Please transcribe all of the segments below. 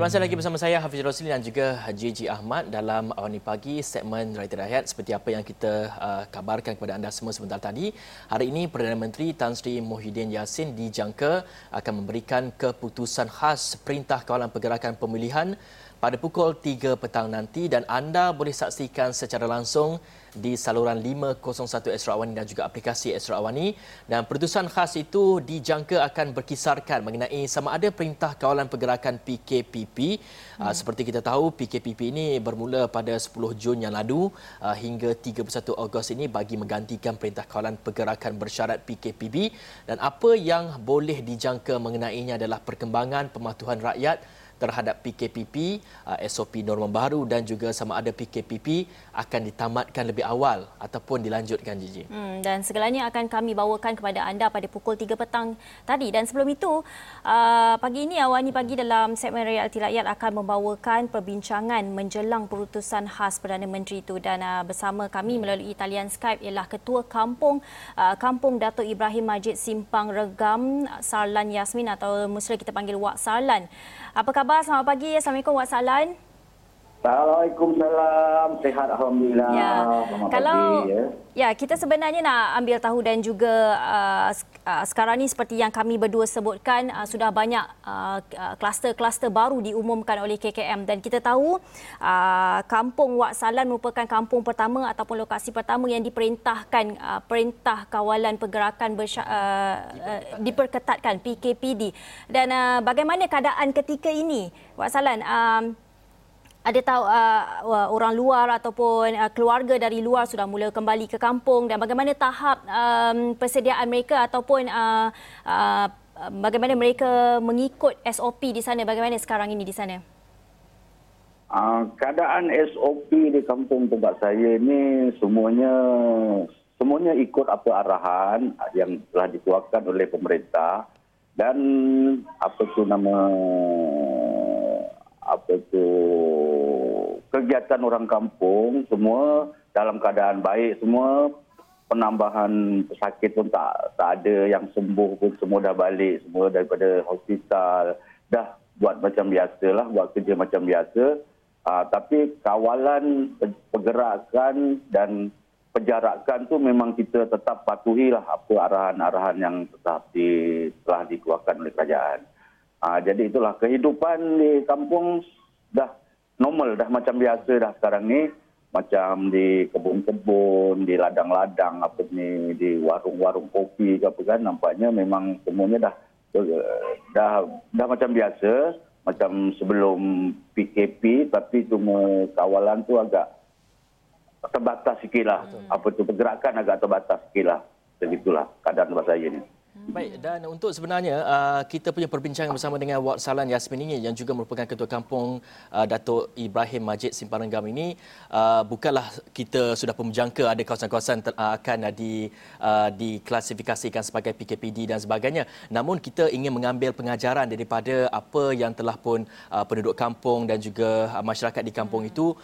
Baik, masih lagi bersama saya Hafiz Rosli dan juga JJ Ahmad dalam Awani Pagi segmen Rakyat Rakyat seperti apa yang kita uh, kabarkan kepada anda semua sebentar tadi. Hari ini Perdana Menteri Tan Sri Muhyiddin Yassin dijangka akan memberikan keputusan khas Perintah Kawalan Pergerakan Pemilihan pada pukul 3 petang nanti dan anda boleh saksikan secara langsung di saluran 501 Astro Awani dan juga aplikasi Astro Awani. Dan pertusan khas itu dijangka akan berkisarkan mengenai sama ada perintah kawalan pergerakan PKPP hmm. uh, seperti kita tahu PKPP ini bermula pada 10 Jun yang lalu uh, hingga 31 Ogos ini bagi menggantikan perintah kawalan pergerakan bersyarat PKPB dan apa yang boleh dijangka mengenainya adalah perkembangan pematuhan rakyat terhadap PKPP, uh, SOP norma baru dan juga sama ada PKPP akan ditamatkan lebih awal ataupun dilanjutkan Gigi. Hmm, dan segalanya akan kami bawakan kepada anda pada pukul 3 petang tadi dan sebelum itu uh, pagi ini Awani Pagi dalam segmen Realiti Rakyat akan membawakan perbincangan menjelang perutusan khas Perdana Menteri itu dan uh, bersama kami melalui talian Skype ialah Ketua Kampung uh, Kampung Datuk Ibrahim Majid Simpang Regam Sarlan Yasmin atau mesti kita panggil Wak Sarlan. Apa khabar? Selamat pagi. Assalamualaikum Wak Salan. Assalamualaikum. Sehat Alhamdulillah. Ya. Kalau pagi, ya. ya, kita sebenarnya nak ambil tahu dan juga uh, uh, sekarang ni seperti yang kami berdua sebutkan uh, sudah banyak uh, uh, kluster-kluster baru diumumkan oleh KKM dan kita tahu uh, kampung Wak Salan merupakan kampung pertama ataupun lokasi pertama yang diperintahkan uh, perintah kawalan pergerakan bersya, uh, uh, diperketatkan PKPD. Dan uh, bagaimana keadaan ketika ini Wak Salan? Uh, ada tahu uh, orang luar ataupun uh, keluarga dari luar sudah mula kembali ke kampung dan bagaimana tahap um, persediaan mereka ataupun uh, uh, bagaimana mereka mengikut SOP di sana? Bagaimana sekarang ini di sana? Uh, keadaan SOP di kampung tempat saya ini semuanya semuanya ikut apa arahan yang telah dikeluarkan oleh pemerintah dan apa tu nama apa tu kegiatan orang kampung semua dalam keadaan baik semua penambahan pesakit pun tak tak ada yang sembuh pun semua dah balik semua daripada hospital dah buat macam biasalah buat kerja macam biasa uh, tapi kawalan pergerakan dan penjarakan tu memang kita tetap patuhilah apa arahan-arahan yang tetap di, telah dikeluarkan oleh kerajaan. Uh, jadi itulah kehidupan di kampung dah normal dah macam biasa dah sekarang ni macam di kebun-kebun, di ladang-ladang apa ni, di warung-warung kopi ke apa kan nampaknya memang semuanya dah dah dah macam biasa macam sebelum PKP tapi cuma kawalan tu agak terbatas sikit lah. Hmm. Apa tu pergerakan agak terbatas sikit lah. Begitulah keadaan tempat saya ni. Baik dan untuk sebenarnya uh, kita punya perbincangan bersama dengan Wak Salan Yasmin ini yang juga merupakan ketua kampung uh, Datuk Ibrahim Majid Simpang Renggam ini uh, bukanlah kita sudah pun menjangka ada kawasan-kawasan akan di diklasifikasikan sebagai PKPD dan sebagainya. Namun kita ingin mengambil pengajaran daripada apa yang telah pun penduduk kampung dan juga masyarakat di kampung itu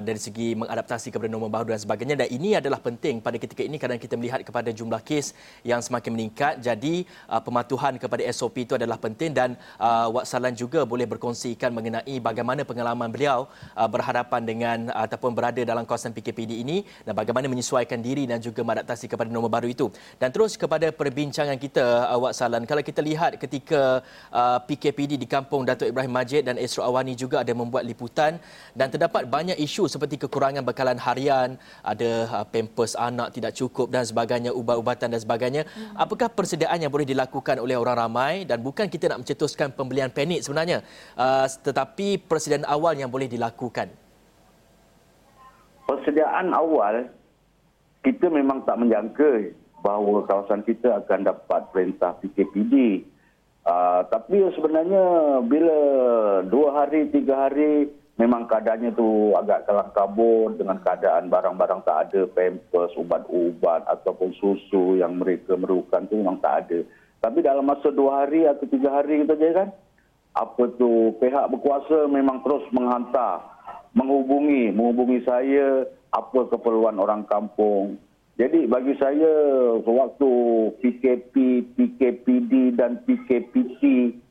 dari segi mengadaptasi kepada norma baru dan sebagainya. Dan ini adalah penting pada ketika ini kerana kita melihat kepada jumlah kes yang semakin meningkat jadi uh, pematuhan kepada SOP itu adalah penting dan uh, Wak Salan juga boleh berkongsikan mengenai bagaimana pengalaman beliau uh, berhadapan dengan uh, ataupun berada dalam kawasan PKPD ini dan bagaimana menyesuaikan diri dan juga beradaptasi kepada norma baru itu. Dan terus kepada perbincangan kita uh, Wak Salan, kalau kita lihat ketika uh, PKPD di kampung Datuk Ibrahim Majid dan Esro Awani juga ada membuat liputan dan terdapat banyak isu seperti kekurangan bekalan harian, ada uh, pampers anak tidak cukup dan sebagainya, ubat-ubatan dan sebagainya. Hmm. Apakah persediaan persediaan yang boleh dilakukan oleh orang ramai dan bukan kita nak mencetuskan pembelian panik sebenarnya uh, tetapi persediaan awal yang boleh dilakukan. Persediaan awal kita memang tak menjangka bahawa kawasan kita akan dapat perintah PKPD uh, tapi sebenarnya bila dua hari tiga hari memang keadaannya tu agak kelang kabut dengan keadaan barang-barang tak ada, pampers, ubat-ubat ataupun susu yang mereka merukan tu memang tak ada. Tapi dalam masa dua hari atau tiga hari kita je kan, apa tu pihak berkuasa memang terus menghantar, menghubungi, menghubungi saya apa keperluan orang kampung. Jadi bagi saya waktu PKP, PKPD dan PKPC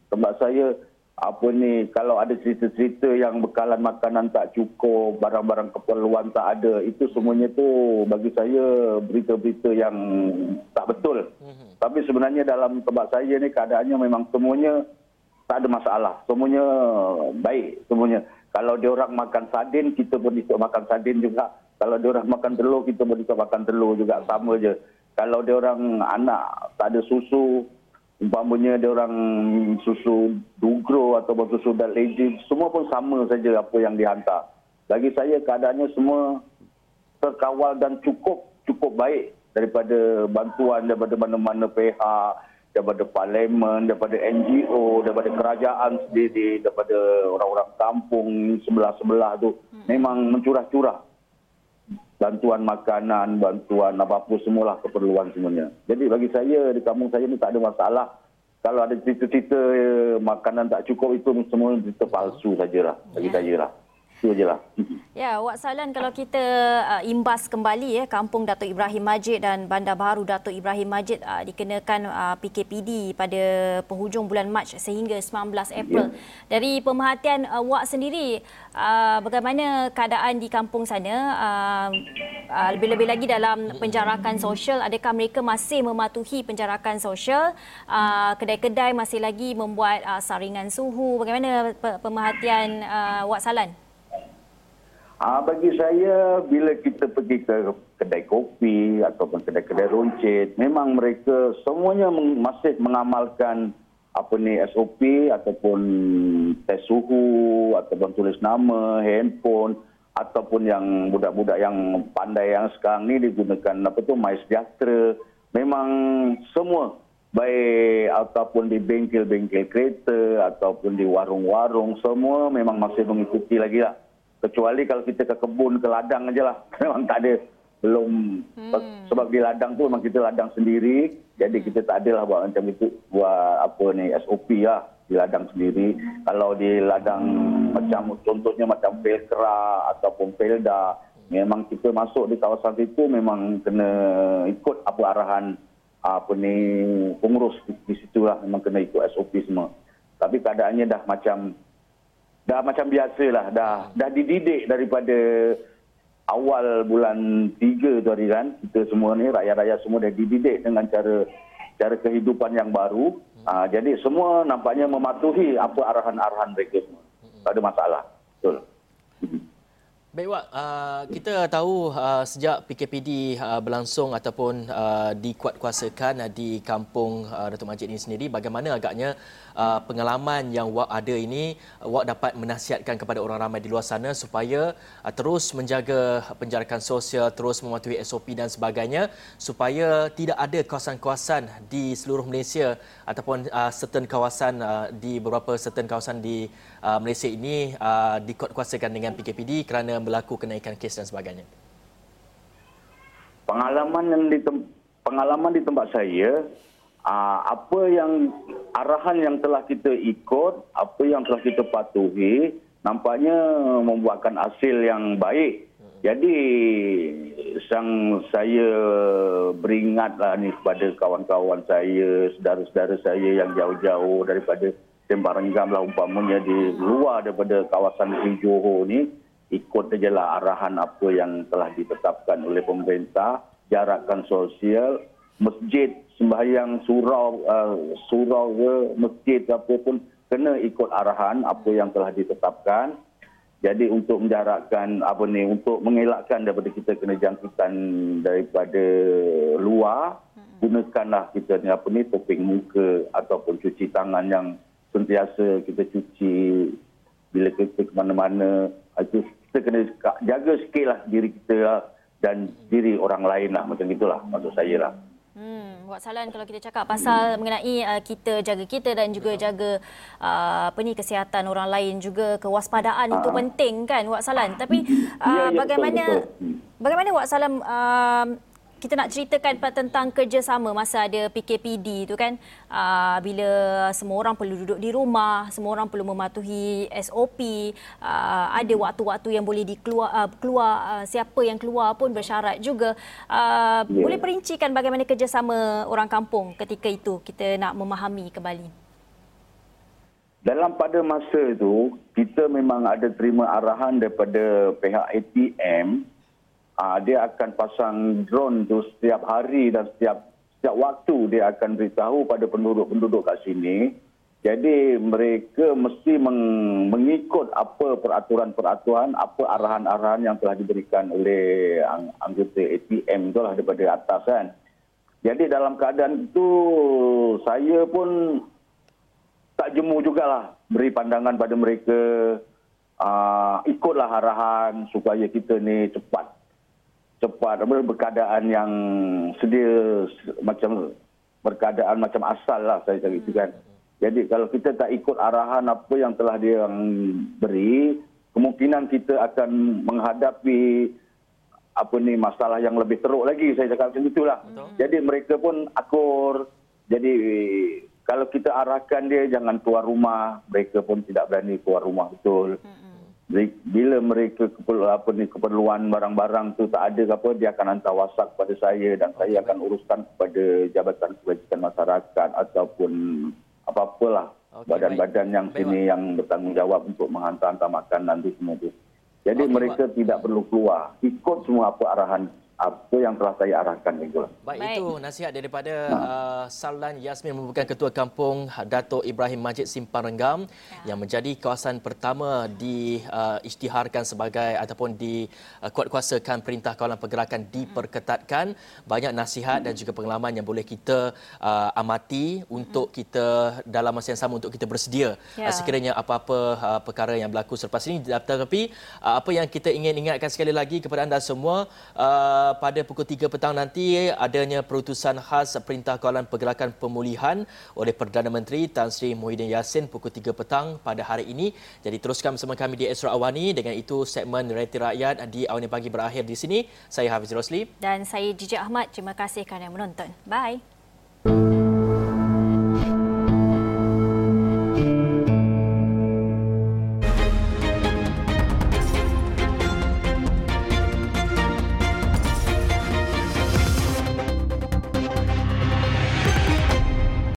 tempat saya apa ni kalau ada cerita-cerita yang bekalan makanan tak cukup, barang-barang keperluan tak ada, itu semuanya tu bagi saya berita-berita yang tak betul. Mm-hmm. Tapi sebenarnya dalam tempat saya ni keadaannya memang semuanya tak ada masalah. Semuanya baik semuanya. Kalau dia orang makan sardin, kita pun ikut makan sardin juga. Kalau dia orang makan telur, kita pun ikut makan telur juga sama je. Kalau dia orang anak tak ada susu, umpamanya dia orang susu dugro atau susu dan lady semua pun sama saja apa yang dihantar. Bagi saya keadaannya semua terkawal dan cukup cukup baik daripada bantuan daripada mana-mana pihak daripada parlimen daripada NGO daripada kerajaan sendiri daripada orang-orang kampung sebelah-sebelah tu. Hmm. memang mencurah-curah bantuan makanan, bantuan apa-apa semualah keperluan semuanya. Jadi bagi saya di kampung saya ni tak ada masalah. Kalau ada cerita-cerita eh, makanan tak cukup itu semua cerita palsu sajalah bagi ya. saya lah. Itu je lah. Ya, Wak Salan kalau kita uh, imbas kembali ya kampung Datuk Ibrahim Majid dan Bandar Baru Datuk Ibrahim Majid uh, dikenakan uh, PKPD pada penghujung bulan Mac sehingga 19 April. Ya. Dari pemerhatian uh, Wak sendiri, uh, bagaimana keadaan di kampung sana? Uh, uh, lebih-lebih lagi dalam penjarakan sosial, adakah mereka masih mematuhi penjarakan sosial? Uh, kedai-kedai masih lagi membuat uh, saringan suhu. Bagaimana pemerhatian uh, Wak Salan? Ah bagi saya bila kita pergi ke kedai kopi ataupun kedai-kedai runcit memang mereka semuanya masih mengamalkan apa ni SOP ataupun tes suhu ataupun tulis nama handphone ataupun yang budak-budak yang pandai yang sekarang ni digunakan apa tu MySejahtera memang semua baik ataupun di bengkel-bengkel kereta ataupun di warung-warung semua memang masih mengikuti lagi lah kecuali kalau kita ke kebun ke ladang aja lah. Memang tak ada. Belum. Hmm. sebab di ladang tu memang kita ladang sendiri. Jadi hmm. kita tak ada lah buat macam itu buat apa ni SOP lah. Di ladang sendiri. Kalau di ladang macam contohnya macam Pelkra ataupun Pelda memang kita masuk di kawasan itu memang kena ikut apa arahan apa ni pengurus di, di situ lah. Memang kena ikut SOP semua. Tapi keadaannya dah macam dah macam biasa lah dah dah dididik daripada awal bulan tiga tu hari kan kita semua ni rakyat-rakyat semua dah dididik dengan cara cara kehidupan yang baru. Uh, jadi semua nampaknya mematuhi apa arahan-arahan mereka semua. Tak ada masalah. Betul. Baik Wak, uh, kita tahu uh, sejak PKPD uh, berlangsung ataupun uh, dikuatkuasakan uh, di kampung uh, Datuk Majid ini sendiri, bagaimana agaknya uh, pengalaman yang Wak ada ini, Wak dapat menasihatkan kepada orang ramai di luar sana supaya uh, terus menjaga penjarakan sosial, terus mematuhi SOP dan sebagainya supaya tidak ada kawasan-kawasan di seluruh Malaysia ataupun uh, certain kawasan uh, di beberapa certain kawasan di uh, Malaysia ini uh, dikuatkuasakan dengan PKPD kerana berlaku kenaikan kes dan sebagainya? Pengalaman yang di pengalaman di tempat saya, uh, apa yang arahan yang telah kita ikut, apa yang telah kita patuhi, nampaknya membuahkan hasil yang baik. Jadi sang saya beringatlah ni kepada kawan-kawan saya, saudara-saudara saya yang jauh-jauh daripada Sembaranggam lah umpamanya di luar daripada kawasan Johor ni ikut sajalah arahan apa yang telah ditetapkan oleh pemerintah, jarakkan sosial, masjid sembahyang surau uh, surau ke masjid apa pun kena ikut arahan apa yang telah ditetapkan. Jadi untuk menjarakkan apa ni untuk mengelakkan daripada kita kena jangkitan daripada luar gunakanlah kita ni apa ni topeng muka ataupun cuci tangan yang sentiasa kita cuci bila kita ke mana-mana itu kita kena jaga sikit lah diri kita lah dan diri orang lain lah macam itulah maksud saya lah. Hmm, Wak Salan kalau kita cakap pasal hmm. mengenai uh, kita jaga kita dan juga jaga uh, apa ni kesihatan orang lain juga kewaspadaan uh. itu ah. penting kan Wak Salan. Tapi uh, ya, ya, bagaimana betul, betul. Hmm. bagaimana Wak Salan uh, kita nak ceritakan tentang kerjasama masa ada PKPD tu kan. Uh, bila semua orang perlu duduk di rumah semua orang perlu mematuhi SOP uh, ada waktu-waktu yang boleh dikeluar uh, keluar uh, siapa yang keluar pun bersyarat juga. Uh, yeah. boleh perincikan bagaimana kerjasama orang kampung ketika itu kita nak memahami kembali? Dalam pada masa itu kita memang ada terima arahan daripada pihak ATM uh, dia akan pasang drone tu setiap hari dan setiap setiap waktu dia akan beritahu pada penduduk-penduduk kat sini. Jadi mereka mesti meng, mengikut apa peraturan-peraturan, apa arahan-arahan yang telah diberikan oleh ang, anggota ATM itulah daripada atas kan. Jadi dalam keadaan itu saya pun tak jemu jugalah beri pandangan pada mereka uh, ikutlah arahan supaya kita ni cepat cepat berkeadaan yang sedia macam berkeadaan macam asal lah saya cakap itu kan. Jadi kalau kita tak ikut arahan apa yang telah dia beri, kemungkinan kita akan menghadapi apa ni masalah yang lebih teruk lagi saya cakap macam itulah. Jadi mereka pun akur. Jadi kalau kita arahkan dia jangan keluar rumah, mereka pun tidak berani keluar rumah betul. Hmm bila mereka apa ni keperluan barang-barang tu tak ada ke apa dia akan hantar WhatsApp kepada saya dan saya akan uruskan kepada Jabatan Kebajikan Masyarakat ataupun apa-apalah okay, badan-badan yang baik. sini baik. yang bertanggungjawab untuk menghantar-hantar makanan tu semua tu. Jadi okay, mereka baik. tidak perlu keluar. Ikut semua apa arahan apa yang telah saya arahkan itu. Baik, Baik, itu nasihat daripada uh, Salan Yasmin merupakan Ketua Kampung Dato' Ibrahim Majid Simpang Renggam ya. yang menjadi kawasan pertama diisytiharkan uh, sebagai ataupun dikuatkuasakan uh, Perintah Kawalan Pergerakan diperketatkan. Banyak nasihat dan juga pengalaman yang boleh kita uh, amati untuk kita dalam masa yang sama untuk kita bersedia ya. uh, sekiranya apa-apa uh, perkara yang berlaku selepas ini. Tetapi uh, apa yang kita ingin ingatkan sekali lagi kepada anda semua uh, pada pukul 3 petang nanti adanya perutusan khas Perintah Kawalan Pergerakan Pemulihan oleh Perdana Menteri Tan Sri Muhyiddin Yassin pukul 3 petang pada hari ini. Jadi teruskan bersama kami di Esra Awani. Dengan itu segmen Realiti Rakyat di Awani Pagi berakhir di sini. Saya Hafiz Rosli. Dan saya Jijak Ahmad. Terima kasih kerana menonton. Bye.